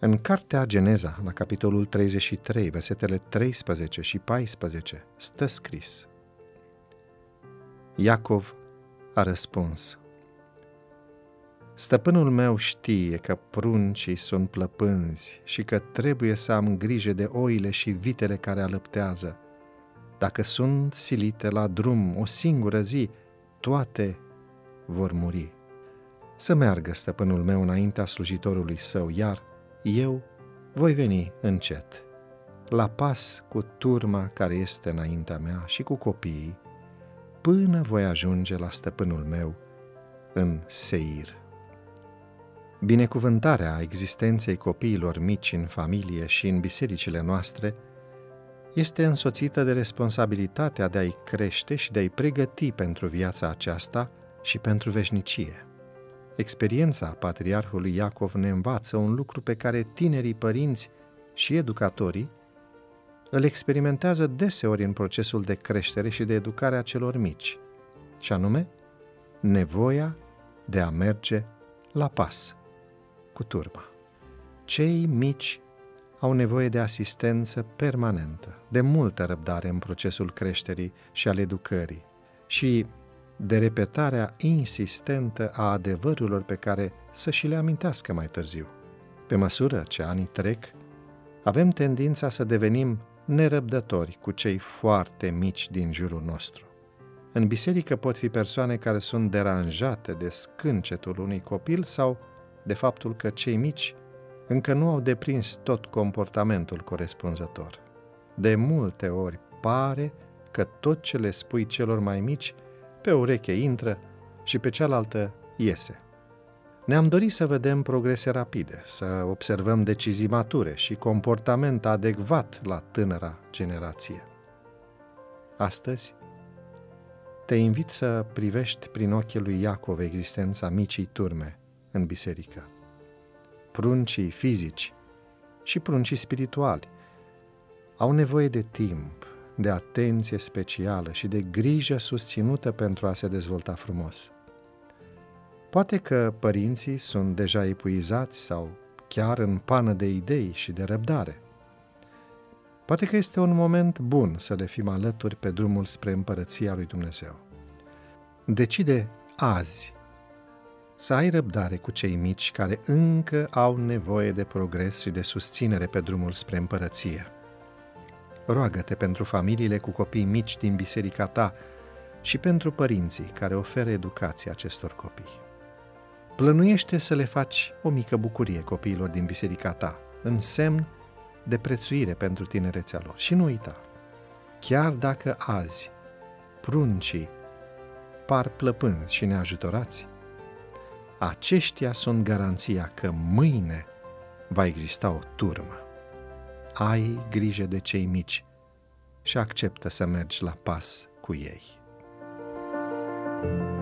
În cartea Geneza, la capitolul 33, versetele 13 și 14, stă scris Iacov a răspuns Stăpânul meu știe că pruncii sunt plăpânzi și că trebuie să am grijă de oile și vitele care alăptează. Dacă sunt silite la drum o singură zi, toate vor muri. Să meargă stăpânul meu înaintea slujitorului său, iar eu voi veni încet, la pas cu turma care este înaintea mea și cu copiii, până voi ajunge la stăpânul meu în Seir. Binecuvântarea existenței copiilor mici în familie și în bisericile noastre este însoțită de responsabilitatea de a-i crește și de a-i pregăti pentru viața aceasta și pentru veșnicie. Experiența patriarhului Iacov ne învață un lucru pe care tinerii părinți și educatorii îl experimentează deseori în procesul de creștere și de educare a celor mici, și anume nevoia de a merge la pas cu turma. Cei mici au nevoie de asistență permanentă, de multă răbdare în procesul creșterii și al educării și de repetarea insistentă a adevărurilor pe care să și le amintească mai târziu. Pe măsură ce anii trec, avem tendința să devenim nerăbdători cu cei foarte mici din jurul nostru. În biserică pot fi persoane care sunt deranjate de scâncetul unui copil sau de faptul că cei mici încă nu au deprins tot comportamentul corespunzător. De multe ori pare că tot ce le spui celor mai mici pe ureche intră și pe cealaltă iese. Ne-am dorit să vedem progrese rapide, să observăm decizii mature și comportament adecvat la tânăra generație. Astăzi, te invit să privești prin ochii lui Iacov existența micii turme în biserică. Pruncii fizici și pruncii spirituali au nevoie de timp, de atenție specială și de grijă susținută pentru a se dezvolta frumos. Poate că părinții sunt deja epuizați sau chiar în pană de idei și de răbdare. Poate că este un moment bun să le fim alături pe drumul spre împărăția lui Dumnezeu. Decide azi să ai răbdare cu cei mici care încă au nevoie de progres și de susținere pe drumul spre împărăție. Roagă-te pentru familiile cu copii mici din biserica ta și pentru părinții care oferă educație acestor copii. Plănuiește să le faci o mică bucurie copiilor din biserica ta, în semn de prețuire pentru tinerețea lor. Și nu uita, chiar dacă azi pruncii par plăpânzi și neajutorați, aceștia sunt garanția că mâine va exista o turmă. Ai grijă de cei mici și acceptă să mergi la pas cu ei. thank you